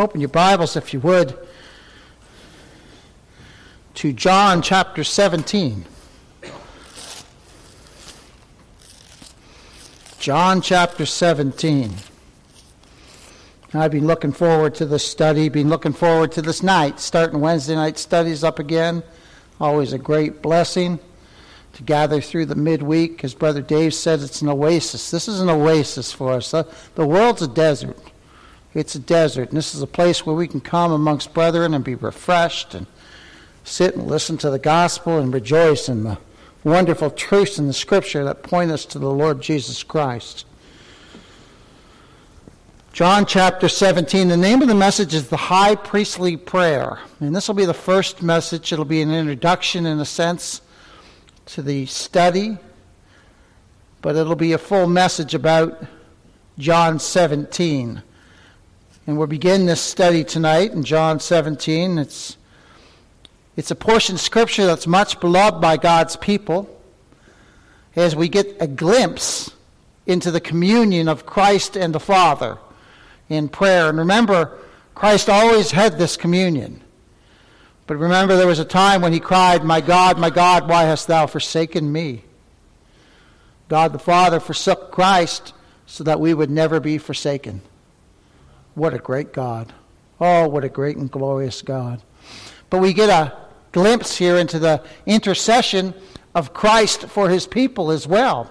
Open your Bibles, if you would, to John chapter 17. John chapter 17. I've been looking forward to this study, been looking forward to this night, starting Wednesday night studies up again. Always a great blessing to gather through the midweek. As Brother Dave said, it's an oasis. This is an oasis for us. The world's a desert. It's a desert, and this is a place where we can come amongst brethren and be refreshed and sit and listen to the gospel and rejoice in the wonderful truths in the scripture that point us to the Lord Jesus Christ. John chapter 17, the name of the message is the High Priestly Prayer. And this will be the first message. It'll be an introduction, in a sense, to the study, but it'll be a full message about John 17. And we'll begin this study tonight in John 17. It's, it's a portion of Scripture that's much beloved by God's people as we get a glimpse into the communion of Christ and the Father in prayer. And remember, Christ always had this communion. But remember, there was a time when he cried, My God, my God, why hast thou forsaken me? God the Father forsook Christ so that we would never be forsaken. What a great God. Oh, what a great and glorious God. But we get a glimpse here into the intercession of Christ for his people as well.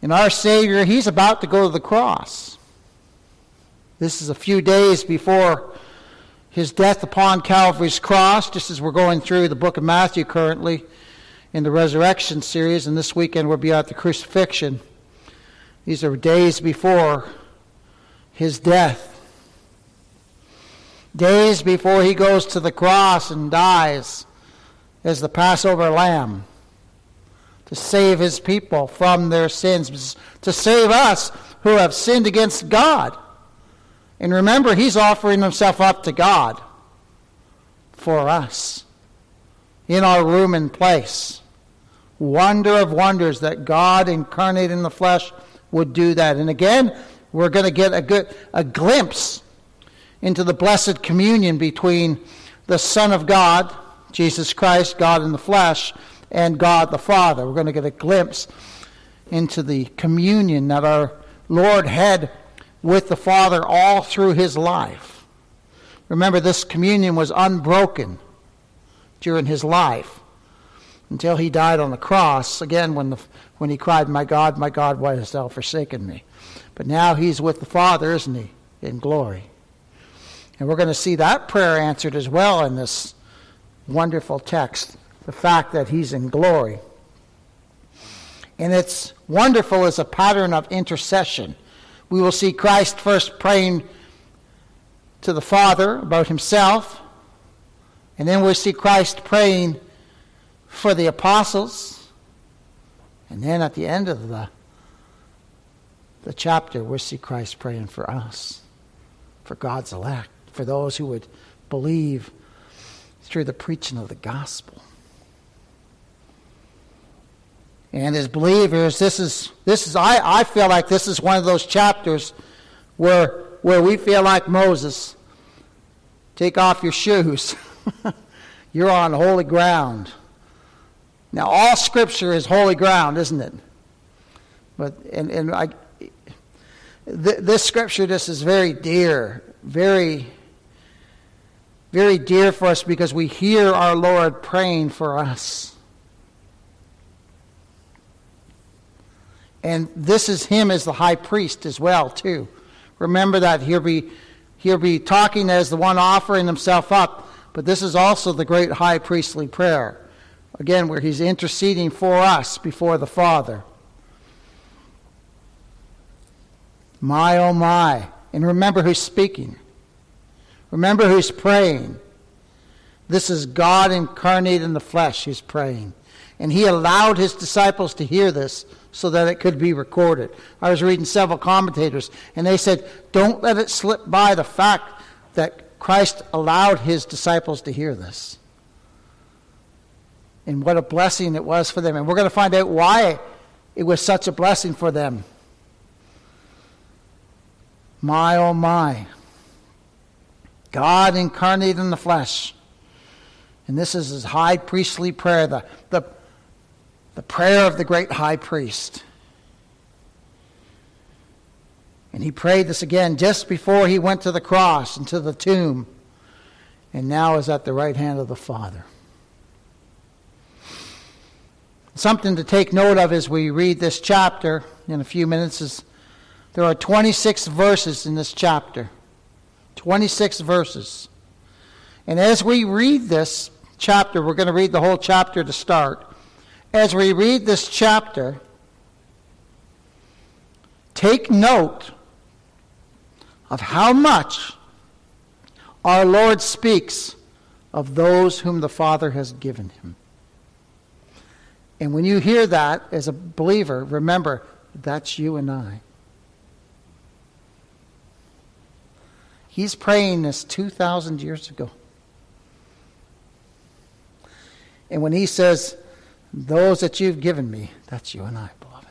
And our Savior, he's about to go to the cross. This is a few days before his death upon Calvary's cross, just as we're going through the book of Matthew currently in the resurrection series, and this weekend we'll be at the crucifixion. These are days before his death. Days before he goes to the cross and dies as the Passover lamb to save his people from their sins, to save us who have sinned against God. And remember, he's offering himself up to God for us in our room and place. Wonder of wonders that God incarnate in the flesh would do that. And again, we're going to get a good a glimpse into the blessed communion between the Son of God, Jesus Christ, God in the flesh, and God the Father. We're going to get a glimpse into the communion that our Lord had with the Father all through his life. Remember, this communion was unbroken during his life until he died on the cross, again, when, the, when he cried, My God, my God, why hast thou forsaken me? But now he's with the Father, isn't he, in glory. And we're going to see that prayer answered as well in this wonderful text the fact that he's in glory. And it's wonderful as a pattern of intercession. We will see Christ first praying to the Father about himself, and then we'll see Christ praying for the apostles. And then at the end of the, the chapter, we'll see Christ praying for us, for God's elect, for those who would believe through the preaching of the gospel. And as believers, this is this is I, I feel like this is one of those chapters where where we feel like Moses. Take off your shoes. You're on holy ground. Now all scripture is holy ground, isn't it? But and, and I th- this scripture this is very dear, very very dear for us because we hear our Lord praying for us. And this is him as the high priest as well, too. Remember that he'll be, he'll be talking as the one offering himself up, but this is also the great high priestly prayer. Again, where he's interceding for us before the Father. My, oh my. And remember who's speaking. Remember who's praying. This is God incarnate in the flesh who's praying. And he allowed his disciples to hear this so that it could be recorded. I was reading several commentators, and they said, don't let it slip by the fact that Christ allowed his disciples to hear this. And what a blessing it was for them. And we're going to find out why it was such a blessing for them. My, oh my. God incarnate in the flesh. And this is his high priestly prayer, the, the, the prayer of the great high priest. And he prayed this again just before he went to the cross and to the tomb, and now is at the right hand of the Father. Something to take note of as we read this chapter in a few minutes is there are 26 verses in this chapter. 26 verses. And as we read this chapter, we're going to read the whole chapter to start. As we read this chapter, take note of how much our Lord speaks of those whom the Father has given him. And when you hear that as a believer, remember that's you and I. He's praying this 2,000 years ago. And when he says, Those that you've given me, that's you and I, beloved.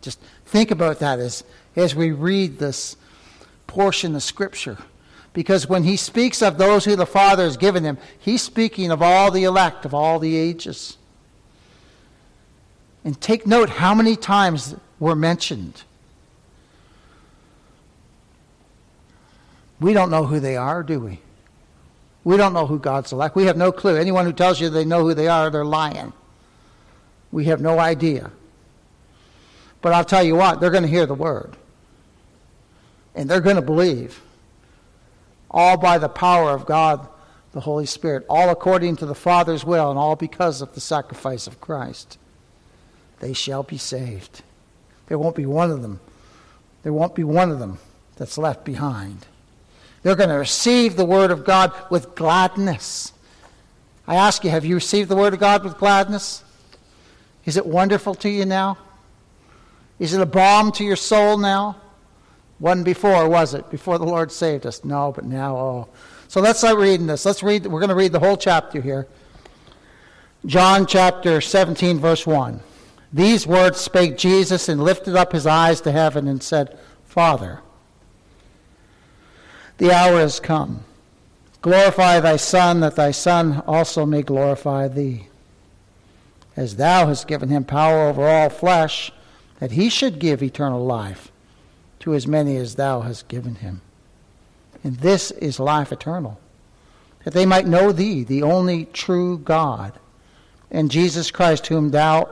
Just think about that as, as we read this portion of Scripture. Because when he speaks of those who the Father has given him, he's speaking of all the elect of all the ages. And take note how many times were mentioned. We don't know who they are, do we? We don't know who God's elect. We have no clue. Anyone who tells you they know who they are, they're lying. We have no idea. But I'll tell you what, they're going to hear the word. And they're going to believe. All by the power of God, the Holy Spirit. All according to the Father's will, and all because of the sacrifice of Christ. They shall be saved. There won't be one of them. There won't be one of them that's left behind. They're going to receive the Word of God with gladness. I ask you, have you received the Word of God with gladness? Is it wonderful to you now? Is it a balm to your soul now? Wasn't before, was it? Before the Lord saved us? No, but now, oh. So let's start reading this. Let's read, we're going to read the whole chapter here. John chapter 17, verse 1. These words spake Jesus and lifted up his eyes to heaven and said, Father, the hour has come. Glorify thy Son, that thy Son also may glorify thee. As thou hast given him power over all flesh, that he should give eternal life to as many as thou hast given him. And this is life eternal, that they might know thee, the only true God, and Jesus Christ, whom thou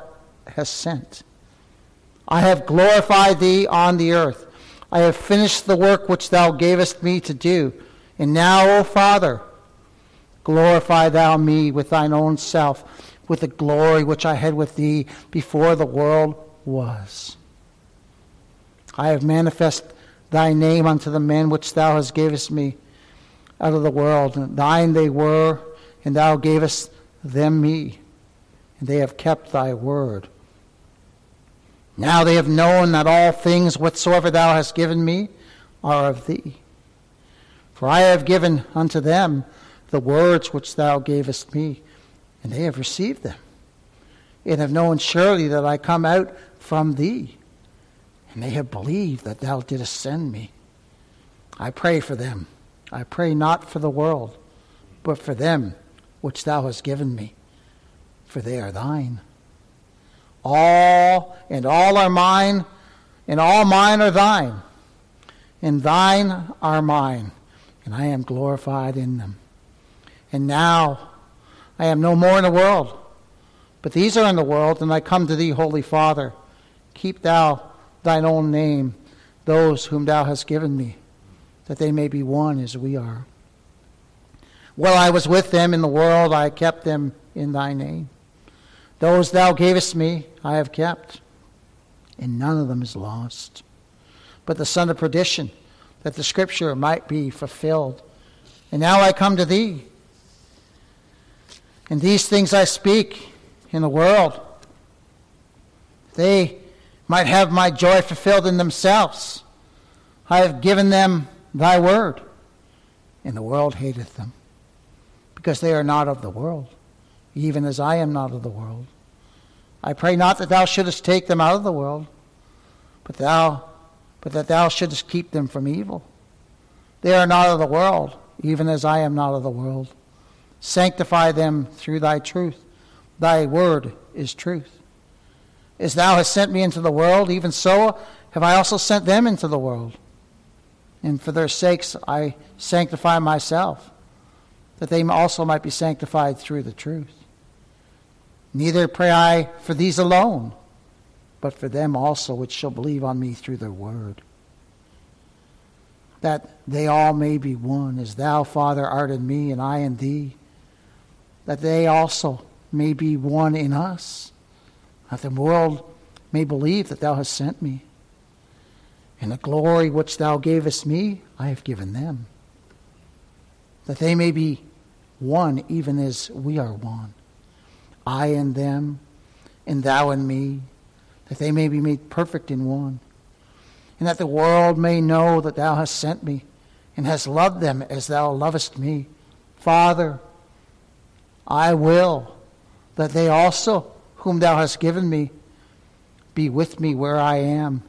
hast sent. I have glorified thee on the earth. I have finished the work which thou gavest me to do. And now, O Father, glorify thou me with thine own self, with the glory which I had with thee before the world was. I have manifest thy name unto the men which thou hast gavest me out of the world. And thine they were, and thou gavest them me, and they have kept thy word. Now they have known that all things whatsoever thou hast given me are of thee. For I have given unto them the words which thou gavest me, and they have received them, and have known surely that I come out from thee, and they have believed that thou didst send me. I pray for them. I pray not for the world, but for them which thou hast given me, for they are thine. All and all are mine, and all mine are thine, and thine are mine, and I am glorified in them. And now I am no more in the world, but these are in the world, and I come to thee, Holy Father. Keep thou thine own name, those whom thou hast given me, that they may be one as we are. While I was with them in the world, I kept them in thy name. Those thou gavest me, I have kept, and none of them is lost. But the son of perdition, that the scripture might be fulfilled. And now I come to thee. And these things I speak in the world. They might have my joy fulfilled in themselves. I have given them thy word, and the world hateth them, because they are not of the world even as I am not of the world. I pray not that thou shouldest take them out of the world, but thou but that thou shouldest keep them from evil. They are not of the world, even as I am not of the world. Sanctify them through thy truth. Thy word is truth. As thou hast sent me into the world, even so have I also sent them into the world. And for their sakes I sanctify myself, that they also might be sanctified through the truth. Neither pray I for these alone, but for them also which shall believe on me through their word that they all may be one, as thou, Father, art in me and I in thee, that they also may be one in us, that the world may believe that thou hast sent me. And the glory which thou gavest me, I have given them, that they may be one even as we are one. I and them, and thou and me, that they may be made perfect in one and that the world may know that thou hast sent me and hast loved them as thou lovest me. Father, I will that they also, whom thou hast given me, be with me where I am,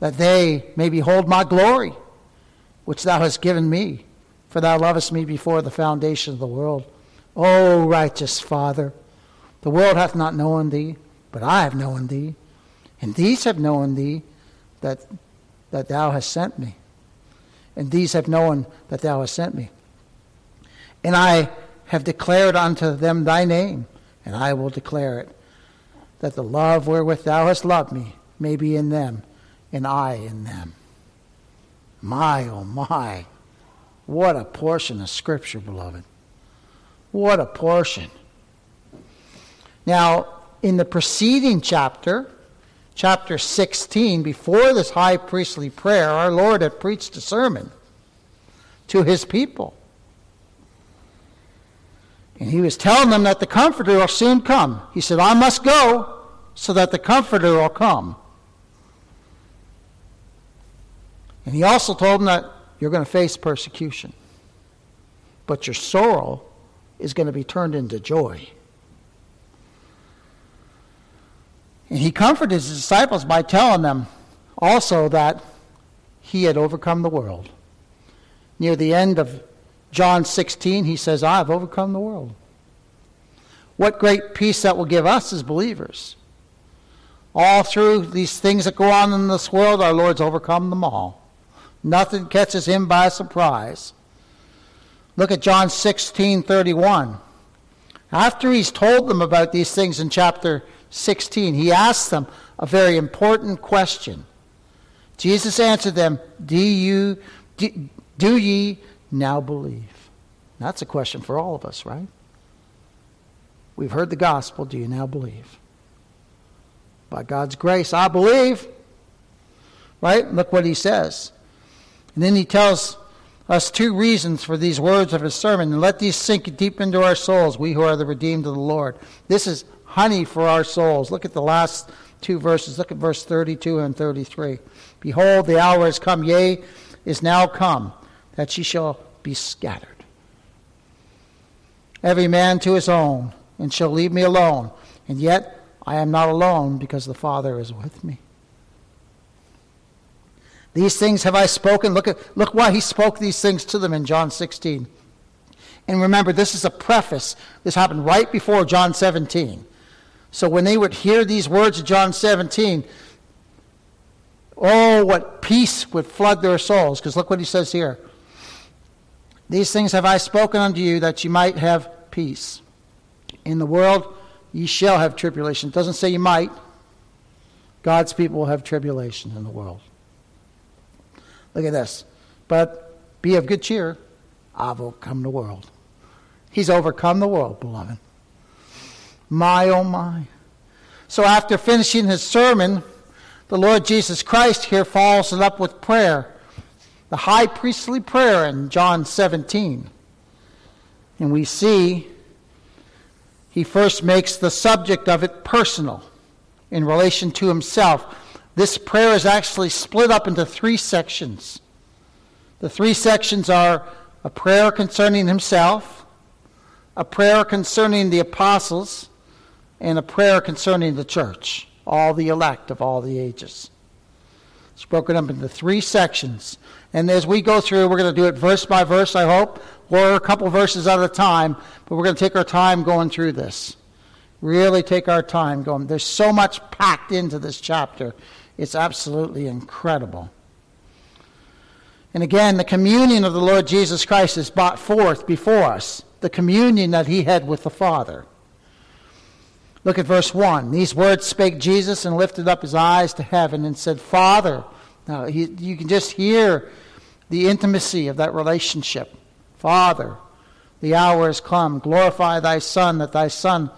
that they may behold my glory, which thou hast given me, for thou lovest me before the foundation of the world. O righteous Father, the world hath not known thee, but I have known thee, and these have known thee that, that thou hast sent me. And these have known that thou hast sent me. And I have declared unto them thy name, and I will declare it, that the love wherewith thou hast loved me may be in them, and I in them. My, oh my, what a portion of Scripture, beloved. What a portion. Now, in the preceding chapter, chapter 16, before this high priestly prayer, our Lord had preached a sermon to his people. And he was telling them that the Comforter will soon come. He said, I must go so that the Comforter will come. And he also told them that you're going to face persecution. But your sorrow is going to be turned into joy. And he comforted his disciples by telling them also that he had overcome the world. Near the end of John 16, he says, I have overcome the world. What great peace that will give us as believers. All through these things that go on in this world, our Lord's overcome them all. Nothing catches him by surprise. Look at John 16 31. After he's told them about these things in chapter 16, he asked them a very important question. Jesus answered them, Do you do, do ye now believe? That's a question for all of us, right? We've heard the gospel. Do you now believe? By God's grace, I believe. Right? Look what he says. And then he tells us two reasons for these words of his sermon. And let these sink deep into our souls, we who are the redeemed of the Lord. This is honey for our souls. Look at the last two verses. Look at verse 32 and 33. Behold, the hour has come, yea, is now come, that she shall be scattered. Every man to his own, and shall leave me alone. And yet I am not alone, because the Father is with me. These things have I spoken. Look, at, look why he spoke these things to them in John 16. And remember, this is a preface. This happened right before John 17. So when they would hear these words of John 17, oh, what peace would flood their souls. Because look what he says here. These things have I spoken unto you that you might have peace. In the world ye shall have tribulation. It doesn't say you might. God's people will have tribulation in the world. Look at this. But be of good cheer. I've overcome the world. He's overcome the world, beloved. My, oh my. So after finishing his sermon, the Lord Jesus Christ here follows it up with prayer, the high priestly prayer in John 17. And we see he first makes the subject of it personal in relation to himself. This prayer is actually split up into three sections. The three sections are a prayer concerning himself, a prayer concerning the apostles, and a prayer concerning the church, all the elect of all the ages. It's broken up into three sections. And as we go through, we're going to do it verse by verse, I hope, or a couple verses at a time, but we're going to take our time going through this. Really take our time going. There's so much packed into this chapter. It's absolutely incredible. And again, the communion of the Lord Jesus Christ is brought forth before us, the communion that he had with the Father. Look at verse 1. These words spake Jesus and lifted up his eyes to heaven and said, Father. Now, he, you can just hear the intimacy of that relationship. Father, the hour has come. Glorify thy Son, that thy Son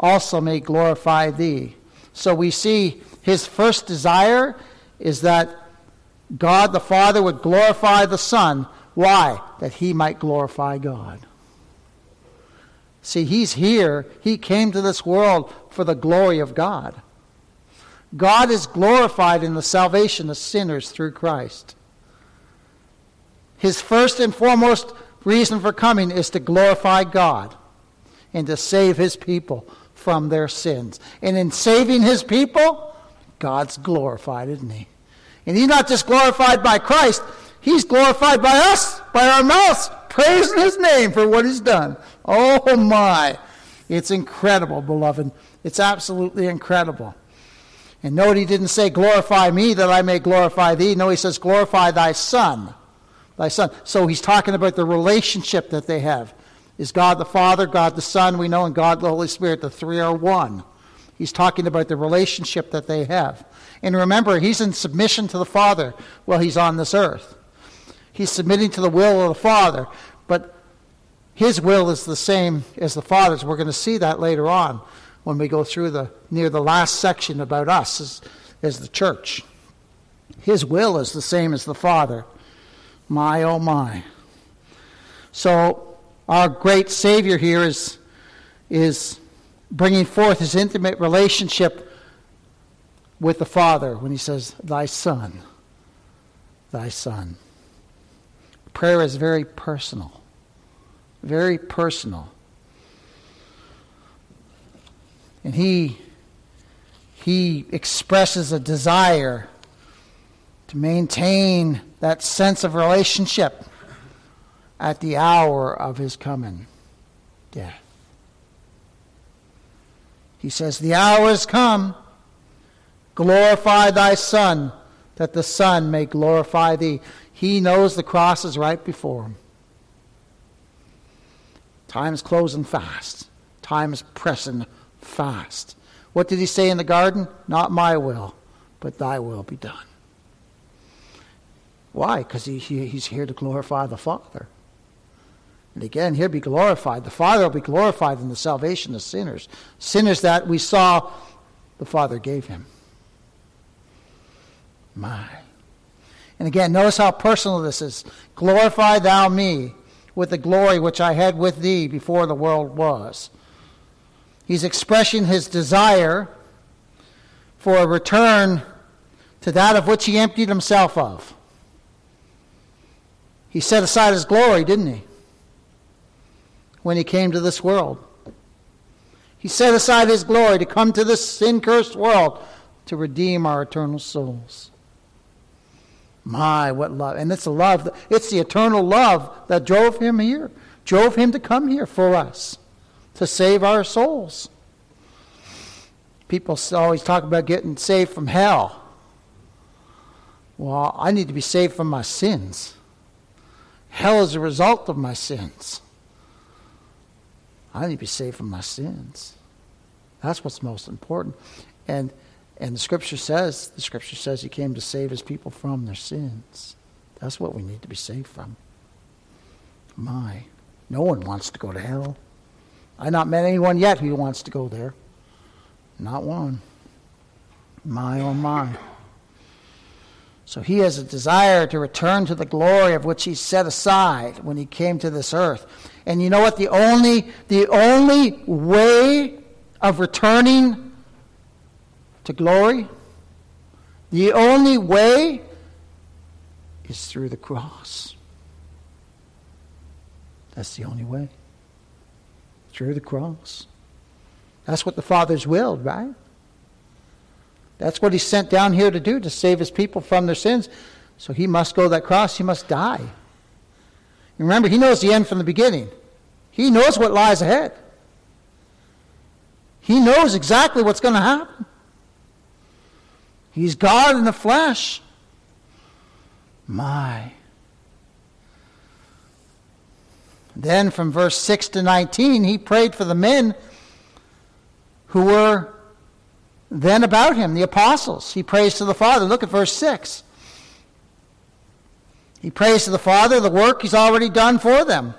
also may glorify thee. So we see his first desire is that God the Father would glorify the Son. Why? That he might glorify God. See, he's here. He came to this world for the glory of God. God is glorified in the salvation of sinners through Christ. His first and foremost reason for coming is to glorify God and to save his people from their sins. And in saving his people, God's glorified, isn't he? And he's not just glorified by Christ, he's glorified by us, by our mouths, praising his name for what he's done. Oh my. It's incredible, beloved. It's absolutely incredible. And note he didn't say, Glorify me that I may glorify thee. No, he says, Glorify thy Son. Thy Son. So he's talking about the relationship that they have. Is God the Father, God the Son, we know, and God the Holy Spirit, the three are one. He's talking about the relationship that they have. And remember, he's in submission to the Father while he's on this earth. He's submitting to the will of the Father. But his will is the same as the Father's. We're going to see that later on when we go through the near the last section about us as, as the church. His will is the same as the Father. My oh my. So our great Savior here is is bringing forth his intimate relationship with the Father when he says, Thy Son, Thy Son. Prayer is very personal very personal. And he, he expresses a desire to maintain that sense of relationship at the hour of his coming death. He says, The hour has come. Glorify thy Son, that the Son may glorify thee. He knows the cross is right before him. Time's closing fast. Time's pressing fast. What did he say in the garden? Not my will, but thy will be done. Why? Because he, he, he's here to glorify the Father. And again, he'll be glorified. The Father will be glorified in the salvation of sinners. Sinners that we saw the Father gave him. My. And again, notice how personal this is. Glorify thou me with the glory which I had with thee before the world was. He's expressing his desire for a return to that of which he emptied himself of. He set aside his glory, didn't he? When he came to this world. He set aside his glory to come to this sin cursed world to redeem our eternal souls. My, what love. And it's the love, it's the eternal love that drove him here, drove him to come here for us, to save our souls. People always talk about getting saved from hell. Well, I need to be saved from my sins. Hell is a result of my sins. I need to be saved from my sins. That's what's most important. And and the scripture says, the scripture says he came to save his people from their sins. That's what we need to be saved from. My. No one wants to go to hell. I've not met anyone yet who wants to go there. Not one. My, oh my. So he has a desire to return to the glory of which he set aside when he came to this earth. And you know what? The only, the only way of returning to glory, the only way is through the cross. That's the only way. Through the cross. That's what the Father's willed, right? That's what he sent down here to do, to save his people from their sins. So he must go that cross, he must die. Remember, he knows the end from the beginning. He knows what lies ahead. He knows exactly what's going to happen. He's God in the flesh. My. Then from verse 6 to 19, he prayed for the men who were then about him, the apostles. He prays to the Father. Look at verse 6. He prays to the Father the work he's already done for them.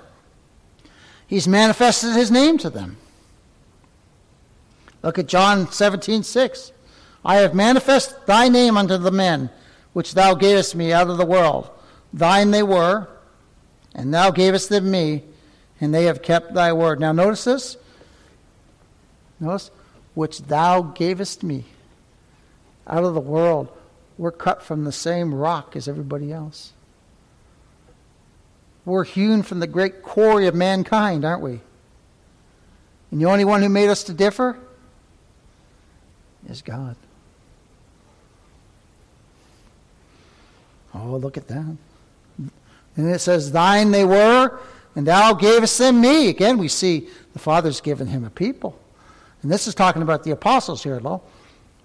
He's manifested his name to them. Look at John 17, 6. I have manifested thy name unto the men which thou gavest me out of the world. Thine they were, and thou gavest them me, and they have kept thy word. Now notice this. Notice, which thou gavest me out of the world. We're cut from the same rock as everybody else. We're hewn from the great quarry of mankind, aren't we? And the only one who made us to differ is God. Oh, look at that. And it says, Thine they were, and thou gavest them me. Again, we see the Father's given him a people. And this is talking about the apostles here, lo.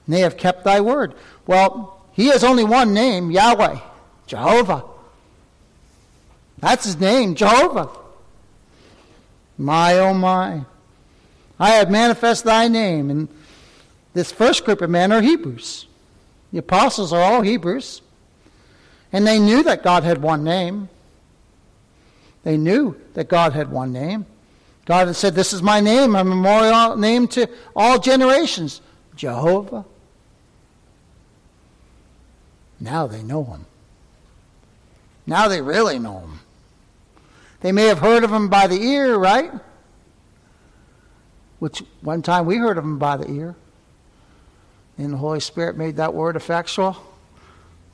And they have kept thy word. Well, he has only one name, Yahweh, Jehovah. That's his name, Jehovah. My, oh my. I have manifest thy name. And this first group of men are Hebrews. The apostles are all Hebrews. And they knew that God had one name. They knew that God had one name. God had said, This is my name, a memorial name to all generations Jehovah. Now they know him. Now they really know him. They may have heard of him by the ear, right? Which one time we heard of him by the ear. And the Holy Spirit made that word effectual.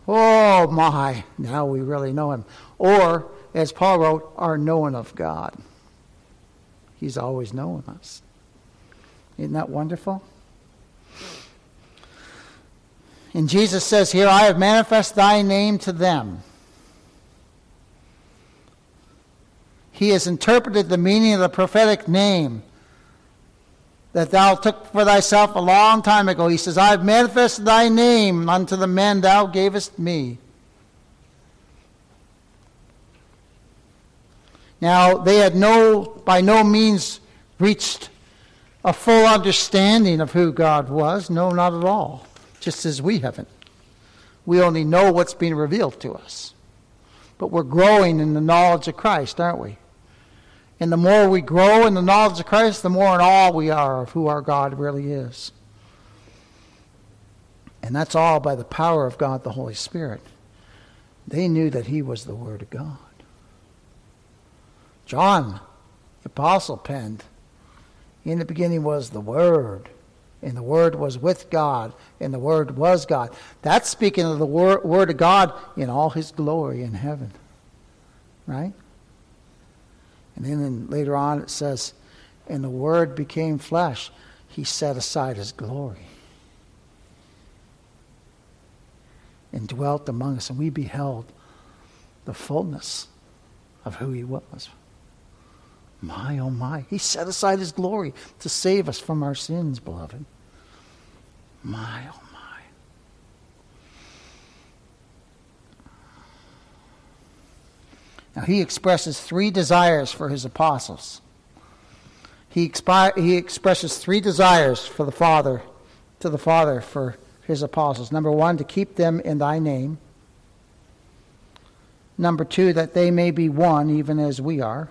Oh my, now we really know him. Or, as Paul wrote, are known of God. He's always known us. Isn't that wonderful? And Jesus says here, I have manifest thy name to them. He has interpreted the meaning of the prophetic name that thou took for thyself a long time ago. He says, I have manifested thy name unto the men thou gavest me. Now, they had no, by no means reached a full understanding of who God was. No, not at all. Just as we haven't. We only know what's being revealed to us. But we're growing in the knowledge of Christ, aren't we? And the more we grow in the knowledge of Christ, the more in awe we are of who our God really is. And that's all by the power of God the Holy Spirit. They knew that He was the Word of God. John, the apostle, penned, In the beginning was the Word, and the Word was with God, and the Word was God. That's speaking of the Word, word of God in all His glory in heaven. Right? And then later on it says, And the Word became flesh. He set aside his glory and dwelt among us, and we beheld the fullness of who he was. My, oh my. He set aside his glory to save us from our sins, beloved. My, oh Now, he expresses three desires for his apostles. He, expi- he expresses three desires for the Father, to the Father for his apostles. Number one, to keep them in thy name. Number two, that they may be one, even as we are.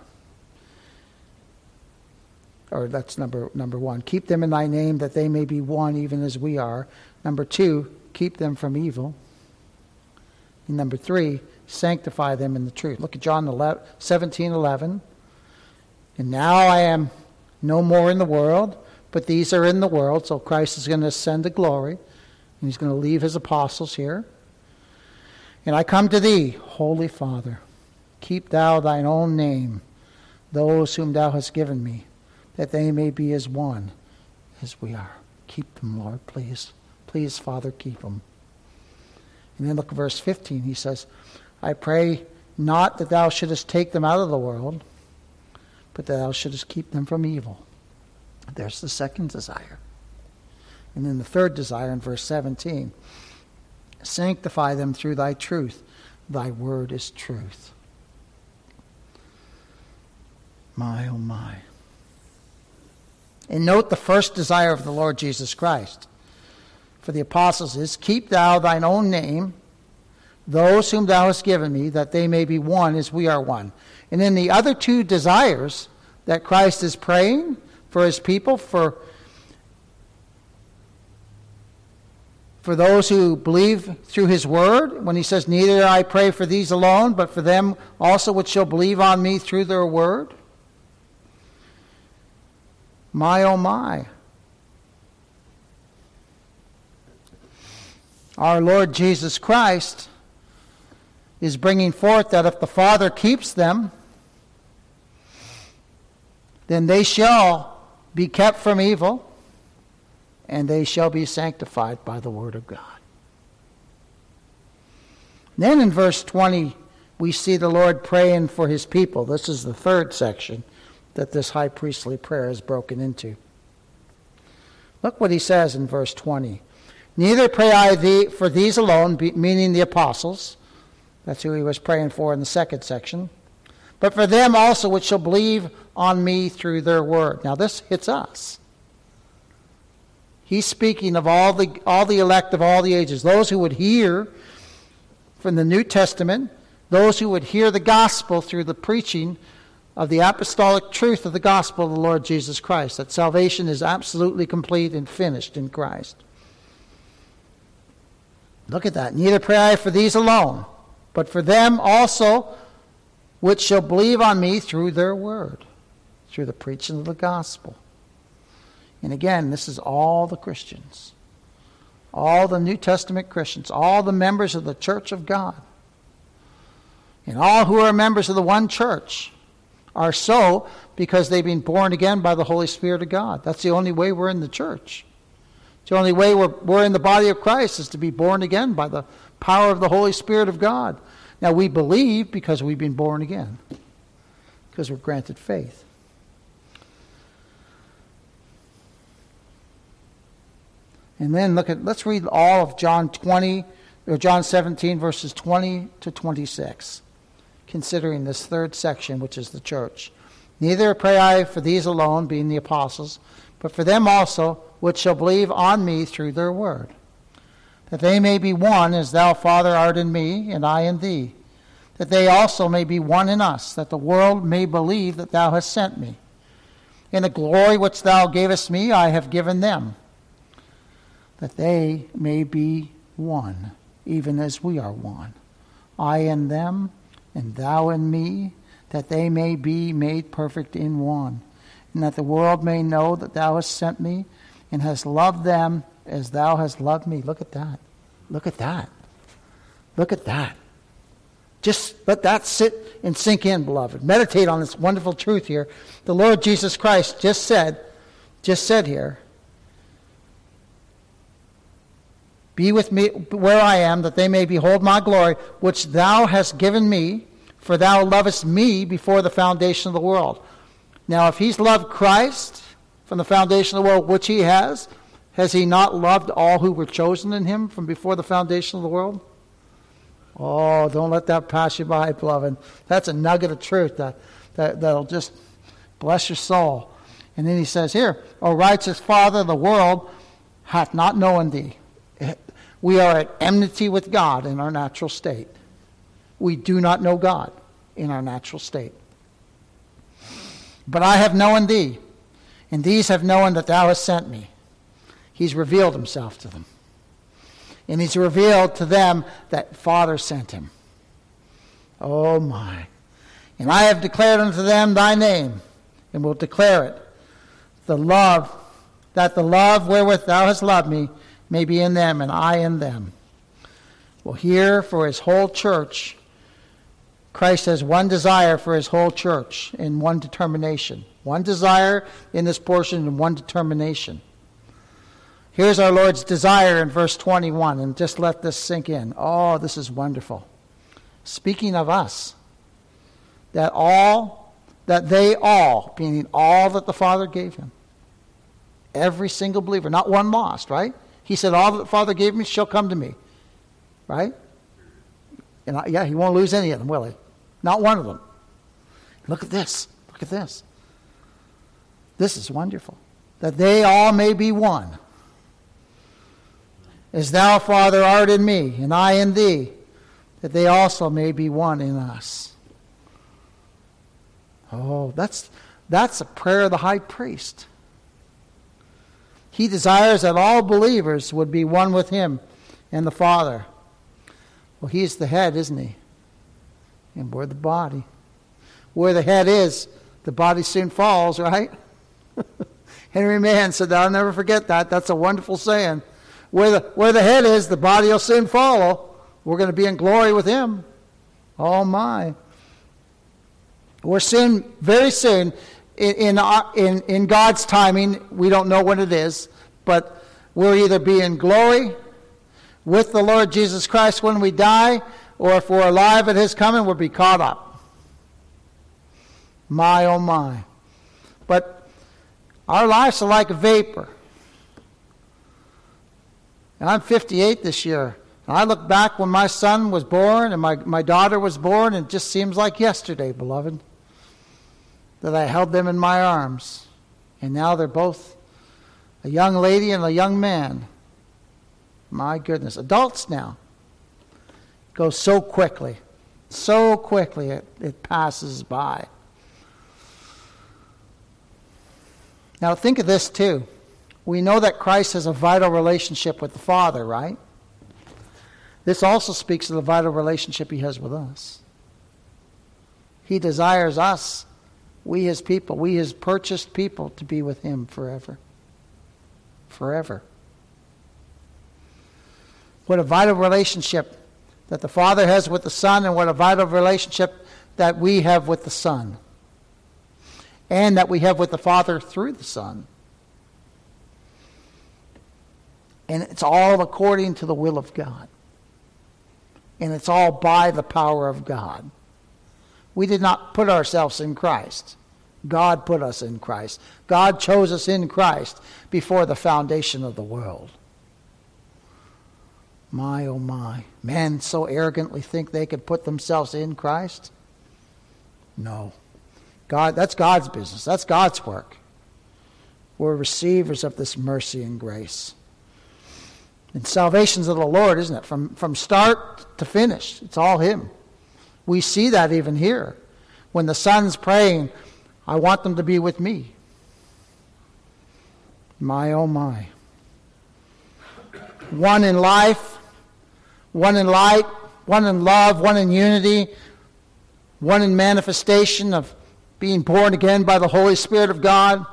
Or that's number, number one. Keep them in thy name, that they may be one, even as we are. Number two, keep them from evil. And number three, sanctify them in the truth. Look at John 11, 17 11. And now I am no more in the world, but these are in the world. So Christ is going to ascend to glory, and he's going to leave his apostles here. And I come to thee, Holy Father. Keep thou thine own name, those whom thou hast given me, that they may be as one as we are. Keep them, Lord, please. please, Father, keep them. And then look at verse 15. He says, I pray not that thou shouldest take them out of the world, but that thou shouldest keep them from evil. There's the second desire. And then the third desire in verse 17 sanctify them through thy truth. Thy word is truth. My, oh my. And note the first desire of the Lord Jesus Christ for the apostles is keep thou thine own name, those whom thou hast given me, that they may be one as we are one. And in the other two desires that Christ is praying for his people, for for those who believe through his word, when he says, Neither I pray for these alone, but for them also which shall believe on me through their word. My, oh my. Our Lord Jesus Christ is bringing forth that if the Father keeps them, then they shall be kept from evil, and they shall be sanctified by the Word of God. Then in verse 20, we see the Lord praying for his people. This is the third section that this high priestly prayer is broken into. Look what he says in verse 20. Neither pray I thee for these alone, meaning the apostles. That's who he was praying for in the second section. But for them also which shall believe on me through their word. Now this hits us. He's speaking of all the, all the elect of all the ages, those who would hear from the New Testament, those who would hear the gospel through the preaching of the apostolic truth of the gospel of the Lord Jesus Christ, that salvation is absolutely complete and finished in Christ. Look at that. Neither pray I for these alone, but for them also which shall believe on me through their word, through the preaching of the gospel. And again, this is all the Christians, all the New Testament Christians, all the members of the church of God, and all who are members of the one church are so because they've been born again by the Holy Spirit of God. That's the only way we're in the church. The only way we're, we're in the body of Christ is to be born again by the power of the Holy Spirit of God. Now, we believe because we've been born again, because we're granted faith. And then look at, let's read all of John 20, or John 17, verses 20 to 26 considering this third section, which is the church. Neither pray I for these alone, being the apostles, but for them also which shall believe on me through their word, that they may be one as thou, Father, art in me, and I in thee, that they also may be one in us, that the world may believe that thou hast sent me. In the glory which thou gavest me, I have given them, that they may be one, even as we are one. I in them, and thou in me, that they may be made perfect in one, and that the world may know that thou hast sent me and hast loved them as thou hast loved me. Look at that. Look at that. Look at that. Just let that sit and sink in, beloved. Meditate on this wonderful truth here. The Lord Jesus Christ just said, just said here, Be with me where I am, that they may behold my glory, which thou hast given me, for thou lovest me before the foundation of the world. Now, if he's loved Christ from the foundation of the world, which he has, has he not loved all who were chosen in him from before the foundation of the world? Oh, don't let that pass you by, beloved. That's a nugget of truth that, that, that'll just bless your soul. And then he says here, O righteous Father, the world hath not known thee we are at enmity with God in our natural state. We do not know God in our natural state. But I have known thee, and these have known that thou hast sent me. He's revealed himself to them. And he's revealed to them that Father sent him. Oh my. And I have declared unto them thy name, and will declare it. The love, that the love wherewith thou hast loved me may be in them and I in them. Well, here for his whole church, Christ has one desire for his whole church and one determination. One desire in this portion and one determination. Here's our Lord's desire in verse 21, and just let this sink in. Oh, this is wonderful. Speaking of us, that all, that they all, meaning all that the Father gave him, every single believer, not one lost, right? He said, All that the Father gave me shall come to me, right? And I, yeah, he won't lose any of them, will he? Not one of them. Look at this. Look at this. This is wonderful. That they all may be one as thou, Father, art in me, and I in thee, that they also may be one in us. Oh, that's, that's a prayer of the high priest. He desires that all believers would be one with him and the Father. Well, he's the head, isn't he? And we're the body. Where the head is, the body soon falls, right? Henry Mahan said that. I'll never forget that. That's a wonderful saying. Where the, where the head is, the body will soon follow. We're going to be in glory with him. Oh, my. We're soon, very soon, in, in, our, in, in God's timing, we don't know when it is, but we'll either be in glory with the Lord Jesus Christ when we die, or if we're alive at his coming, we'll be caught up. My, oh, my. But our lives are like a vapor. I'm 58 this year. And I look back when my son was born and my, my daughter was born, and it just seems like yesterday, beloved, that I held them in my arms. And now they're both a young lady and a young man. My goodness, adults now. Goes so quickly. So quickly it, it passes by. Now think of this too we know that Christ has a vital relationship with the Father, right? This also speaks of the vital relationship he has with us. He desires us, we his people, we his purchased people, to be with him forever. Forever. What a vital relationship that the Father has with the Son, and what a vital relationship that we have with the Son, and that we have with the Father through the Son. And it's all according to the will of God. And it's all by the power of God. We did not put ourselves in Christ. God put us in Christ. God chose us in Christ before the foundation of the world. My, oh my. Men so arrogantly think they could put themselves in Christ? No. God, that's God's business. That's God's work. We're receivers of this mercy and grace. And salvation's of the Lord, isn't it? From, from start to finish, it's all Him. We see that even here. When the Son's praying, I want them to be with me. My, oh my. One in life, one in light, one in love, one in unity, one in manifestation of being born again by the Holy Spirit of God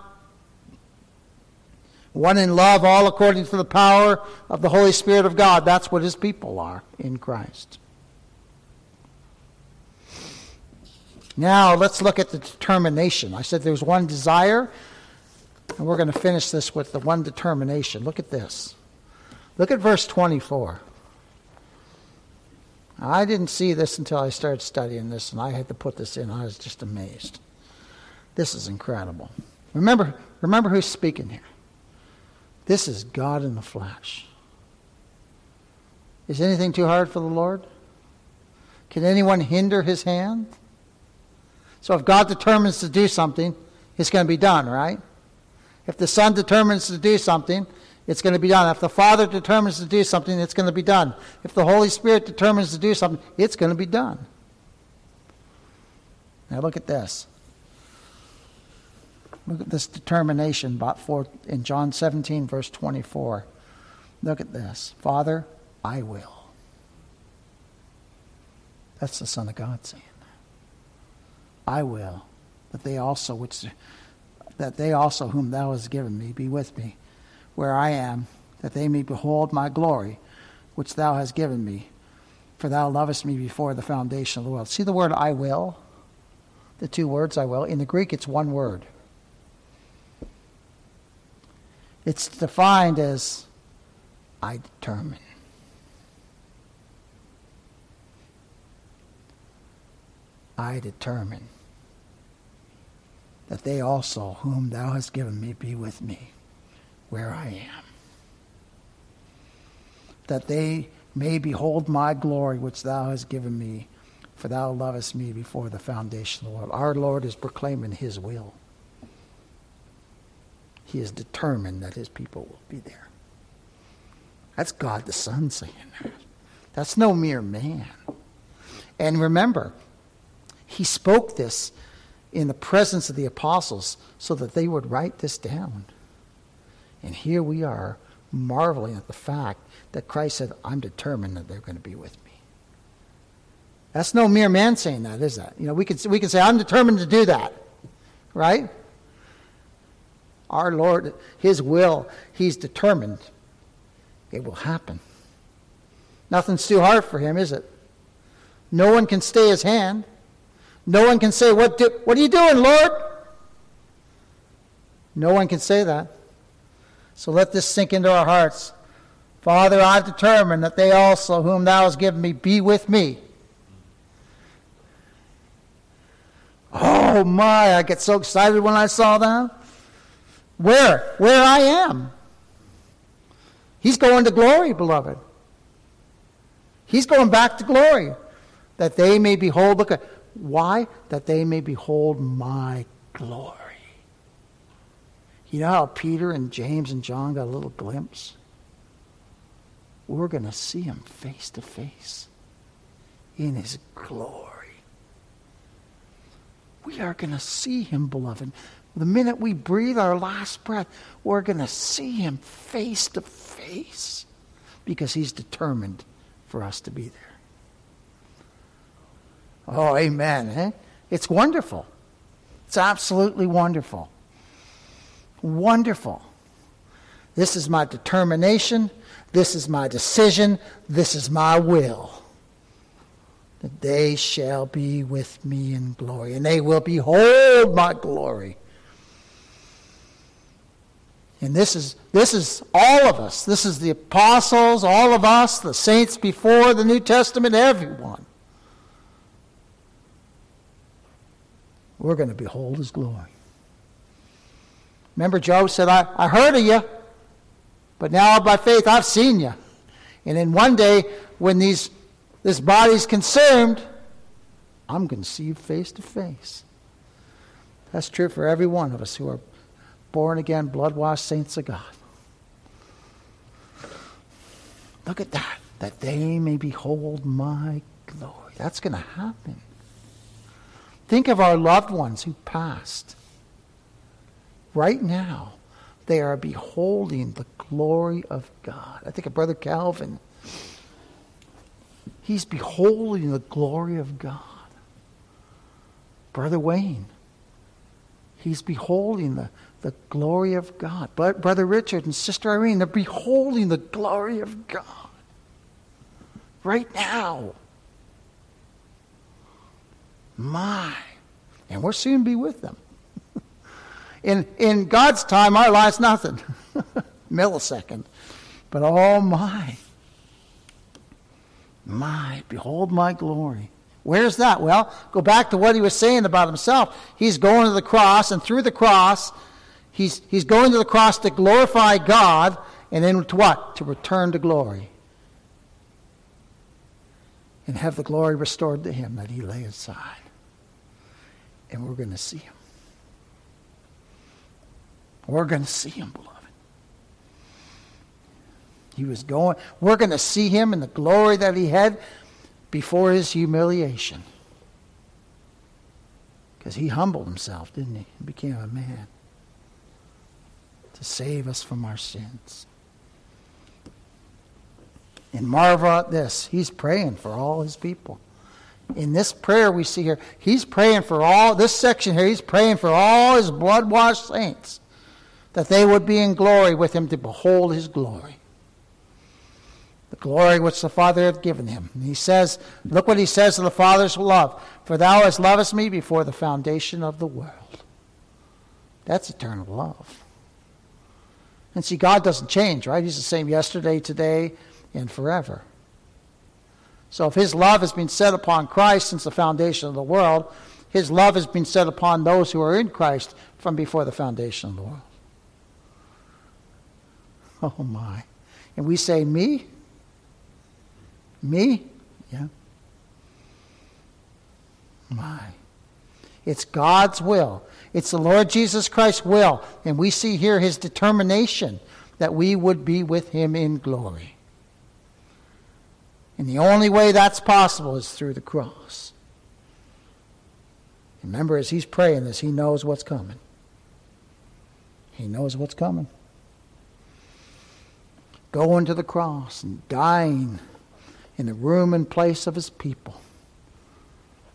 one in love, all according to the power of the Holy Spirit of God. That's what his people are in Christ. Now, let's look at the determination. I said there's one desire, and we're going to finish this with the one determination. Look at this. Look at verse 24. I didn't see this until I started studying this, and I had to put this in. I was just amazed. This is incredible. Remember, remember who's speaking here. This is God in the flesh. Is anything too hard for the Lord? Can anyone hinder his hand? So if God determines to do something, it's going to be done, right? If the Son determines to do something, it's going to be done. If the Father determines to do something, it's going to be done. If the Holy Spirit determines to do something, it's going to be done. Now look at this. Look at this determination in John 17, verse 24. Look at this. Father, I will. That's the Son of God saying that. I will, that they also which that they also whom thou hast given me be with me, where I am, that they may behold my glory, which thou hast given me. For thou lovest me before the foundation of the world. See the word I will? The two words I will. In the Greek, it's one word. It's defined as I determine. I determine that they also, whom thou hast given me, be with me where I am. That they may behold my glory which thou hast given me, for thou lovest me before the foundation of the world. Our Lord is proclaiming his will. He is determined that his people will be there. That's God the Son saying that. That's no mere man. And remember, he spoke this in the presence of the apostles so that they would write this down. And here we are marveling at the fact that Christ said, I'm determined that they're going to be with me. That's no mere man saying that, is that? You know, we can, we can say, I'm determined to do that, right? Our Lord, His will, He's determined it will happen. Nothing's too hard for Him, is it? No one can stay His hand. No one can say, What, do, what are you doing, Lord? No one can say that. So let this sink into our hearts. Father, I've determined that they also, whom thou hast given me, be with me. Oh my, I get so excited when I saw that. Where? Where I am. He's going to glory, beloved. He's going back to glory. That they may behold, look at, why? That they may behold my glory. You know how Peter and James and John got a little glimpse? We're going to see him face to face in his glory. We are going to see him, beloved. The minute we breathe our last breath, we're going to see him face to face because he's determined for us to be there. Oh, amen. Eh? It's wonderful. It's absolutely wonderful. Wonderful. This is my determination. This is my decision. This is my will. That they shall be with me in glory, and they will behold my glory. And this is, this is all of us. This is the apostles, all of us, the saints before the New Testament, everyone. We're going to behold his glory. Remember, Job said, I, I heard of you, but now by faith I've seen you. And then one day, when these, this body's consumed, I'm going to see you face to face. That's true for every one of us who are born again, blood washed saints of God. Look at that, that they may behold my glory. That's going to happen. Think of our loved ones who passed. Right now, they are beholding the glory of God. I think of Brother Calvin. He's beholding the glory of God. Brother Wayne, he's beholding the, the glory of God. But Brother Richard and Sister Irene, they're beholding the glory of God right now. My. And we'll soon be with them. in, in God's time, our life's nothing. Millisecond. But oh my. My, behold my glory. Where's that? Well, go back to what he was saying about himself. He's going to the cross, and through the cross, He's, he's going to the cross to glorify God, and then to what? To return to glory. And have the glory restored to him that he lay aside. And we're going to see him. We're going to see him, beloved. He was going, we're going to see him in the glory that he had before his humiliation. Because he humbled himself, didn't he? He became a man to save us from our sins. And marvel at this. He's praying for all his people. In this prayer we see here, he's praying for all, this section here, he's praying for all his blood washed saints that they would be in glory with him to behold his glory. Glory which the Father hath given him. And he says, look what he says of the Father's love. For thou hast loved me before the foundation of the world. That's eternal love. And see, God doesn't change, right? He's the same yesterday, today, and forever. So if his love has been set upon Christ since the foundation of the world, his love has been set upon those who are in Christ from before the foundation of the world. Oh my. And we say, Me? Me? Yeah. My. It's God's will. It's the Lord Jesus Christ's will. And we see here his determination that we would be with him in glory. And the only way that's possible is through the cross. Remember, as he's praying this, he knows what's coming. He knows what's coming. Going to the cross and dying in the room and place of his people.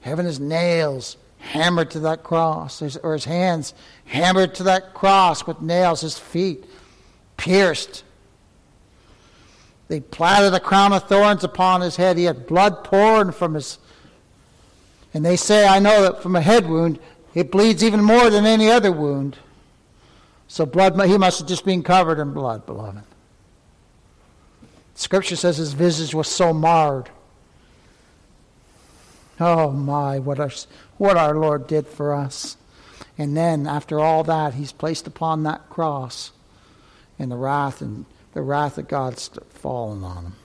Having his nails hammered to that cross, or his hands hammered to that cross with nails, his feet pierced. They platted a crown of thorns upon his head. He had blood pouring from his. And they say, I know that from a head wound, it bleeds even more than any other wound. So blood, he must have just been covered in blood, beloved. Scripture says his visage was so marred. Oh my, what our, what our Lord did for us. And then, after all that, he's placed upon that cross, and the wrath and the wrath of God's fallen on him.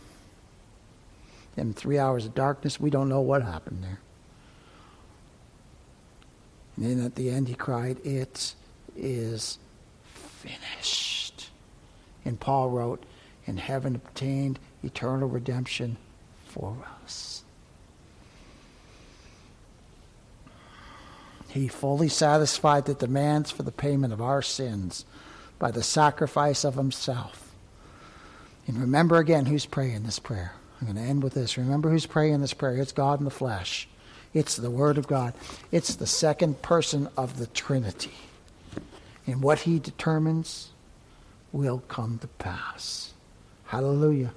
In three hours of darkness, we don't know what happened there. And then at the end, he cried, It is finished. And Paul wrote, And having obtained eternal redemption for us. He fully satisfied the demands for the payment of our sins by the sacrifice of himself. And remember again who's praying this prayer. I'm going to end with this. Remember who's praying this prayer. It's God in the flesh. It's the Word of God. It's the second person of the Trinity. And what he determines will come to pass. Hallelujah.